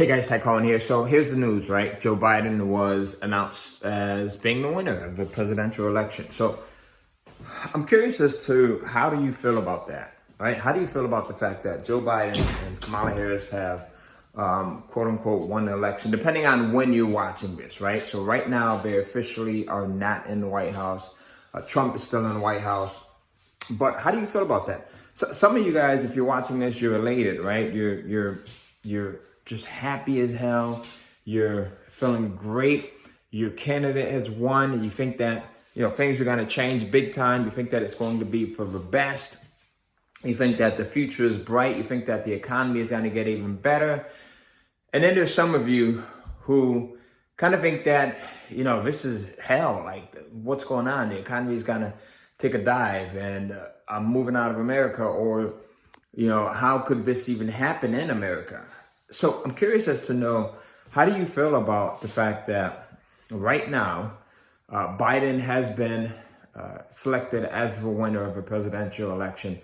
Hey guys, Ty Cohen here. So here's the news, right? Joe Biden was announced as being the winner of the presidential election. So I'm curious as to how do you feel about that, right? How do you feel about the fact that Joe Biden and Kamala Harris have, um, quote unquote, won the election, depending on when you're watching this, right? So right now they officially are not in the White House. Uh, Trump is still in the White House. But how do you feel about that? So, some of you guys, if you're watching this, you're elated, right? You're you're you're just happy as hell. You're feeling great. Your candidate has won, you think that you know things are going to change big time. You think that it's going to be for the best. You think that the future is bright. You think that the economy is going to get even better. And then there's some of you who kind of think that you know this is hell. Like what's going on? The economy is going to take a dive, and uh, I'm moving out of America, or you know how could this even happen in America? So I'm curious as to know how do you feel about the fact that right now uh, Biden has been uh, selected as the winner of a presidential election,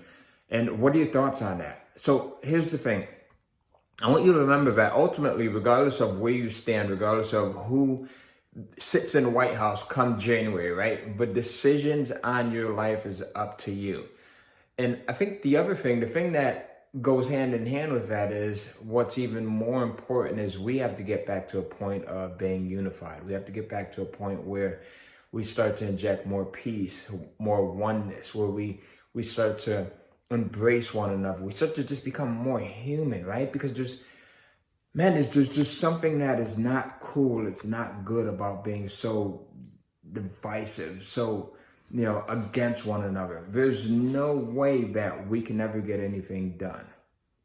and what are your thoughts on that? So here's the thing. I want you to remember that ultimately, regardless of where you stand, regardless of who sits in the White House come January, right? The decisions on your life is up to you. And I think the other thing, the thing that goes hand in hand with that is what's even more important is we have to get back to a point of being unified. We have to get back to a point where we start to inject more peace, more oneness, where we we start to embrace one another. We start to just become more human, right? Because there's man, there's just, just something that is not cool. It's not good about being so divisive, so you know, against one another. There's no way that we can ever get anything done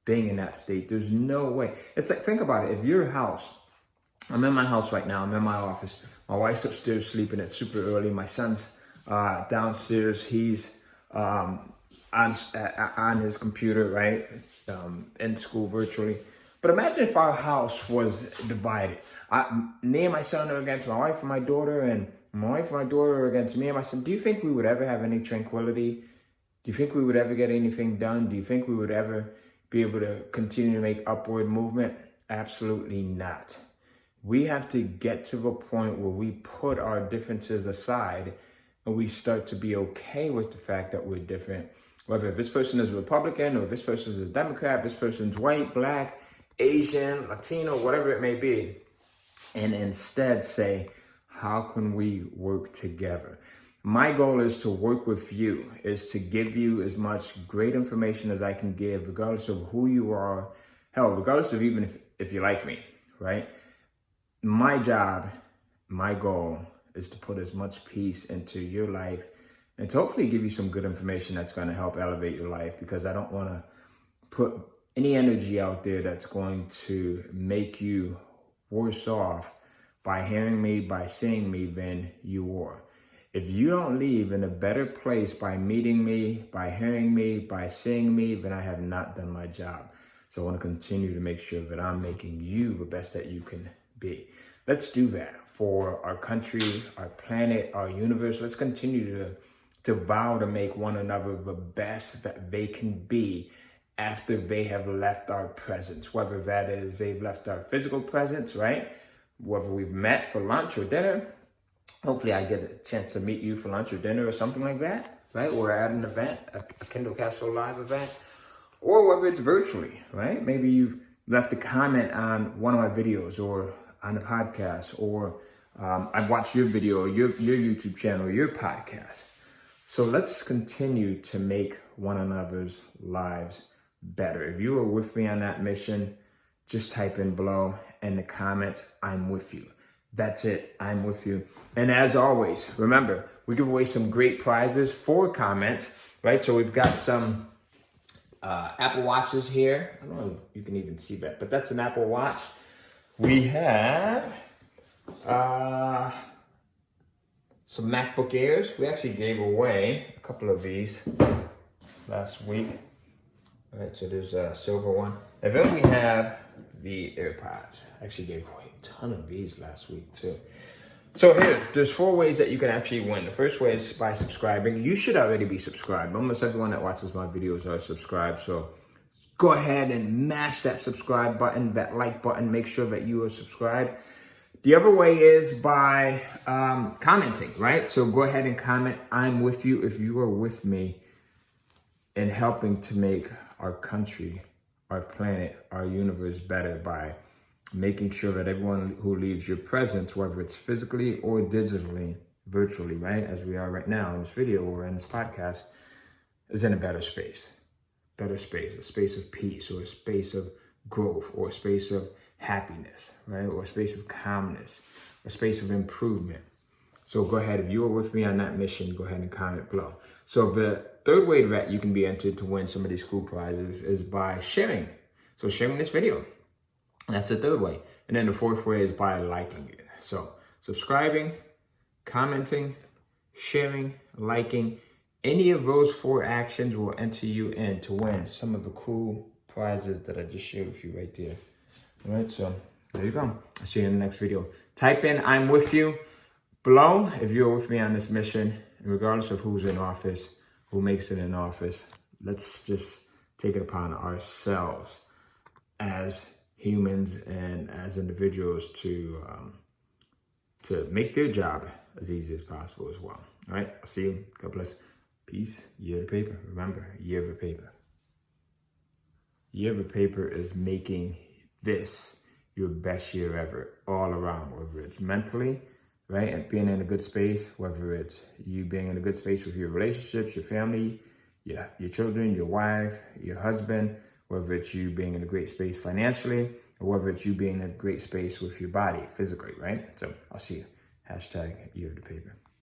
being in that state. There's no way. It's like, think about it. If your house, I'm in my house right now, I'm in my office. My wife's upstairs sleeping. It's super early. My son's uh, downstairs. He's um, on, uh, on his computer, right? Um, in school virtually. But imagine if our house was divided. I, me and my son are against my wife and my daughter, and my wife and my daughter against me and my son. Do you think we would ever have any tranquility? Do you think we would ever get anything done? Do you think we would ever be able to continue to make upward movement? Absolutely not. We have to get to the point where we put our differences aside and we start to be okay with the fact that we're different. Whether this person is Republican or this person is a Democrat, this person's white, black, Asian, Latino, whatever it may be, and instead say, how can we work together? My goal is to work with you, is to give you as much great information as I can give, regardless of who you are, hell, regardless of even if, if you like me, right? My job, my goal is to put as much peace into your life and to hopefully give you some good information that's going to help elevate your life because I don't want to put any energy out there that's going to make you worse off by hearing me, by seeing me than you are. If you don't leave in a better place by meeting me, by hearing me, by seeing me, then I have not done my job. So I want to continue to make sure that I'm making you the best that you can be. Let's do that for our country, our planet, our universe. Let's continue to, to vow to make one another the best that they can be after they have left our presence, whether that is they've left our physical presence, right? Whether we've met for lunch or dinner, hopefully I get a chance to meet you for lunch or dinner or something like that, right? We're at an event, a, a Kindle Cash Flow Live event, or whether it's virtually, right? Maybe you've left a comment on one of my videos or on the podcast, or um, I've watched your video, your, your YouTube channel, your podcast. So let's continue to make one another's lives better. If you are with me on that mission, just type in below in the comments, I'm with you. That's it. I'm with you. And as always, remember, we give away some great prizes for comments, right? So we've got some uh, Apple Watches here. I don't know if you can even see that, but that's an Apple Watch. We have uh, some MacBook Airs. We actually gave away a couple of these last week. All right, so there's a silver one. And then we have the AirPods. I actually gave away a ton of these last week too. So here, there's four ways that you can actually win. The first way is by subscribing. You should already be subscribed. Almost everyone that watches my videos are subscribed. So go ahead and mash that subscribe button, that like button. Make sure that you are subscribed. The other way is by um, commenting, right? So go ahead and comment. I'm with you if you are with me in helping to make our country, our planet, our universe better by making sure that everyone who leaves your presence, whether it's physically or digitally, virtually, right, as we are right now in this video or in this podcast, is in a better space. Better space, a space of peace or a space of growth or a space of happiness, right? Or a space of calmness, a space of improvement. So go ahead, if you are with me on that mission, go ahead and comment below. So the third way that you can be entered to win some of these cool prizes is by sharing. So sharing this video. That's the third way. And then the fourth way is by liking it. So subscribing, commenting, sharing, liking. Any of those four actions will enter you in to win some of the cool prizes that I just shared with you right there. All right, so there you go. I'll see you in the next video. Type in I'm with you below if you're with me on this mission, regardless of who's in office, who makes it in office. Let's just take it upon ourselves as humans and as individuals to um, to make their job as easy as possible as well. All right, I'll see you. God bless. Peace. Year of the paper. Remember, year of the paper. Year of the paper is making this your best year ever, all around, whether it's mentally, right, and being in a good space, whether it's you being in a good space with your relationships, your family, your, your children, your wife, your husband, whether it's you being in a great space financially, or whether it's you being in a great space with your body physically, right? So I'll see you. Hashtag year of the paper.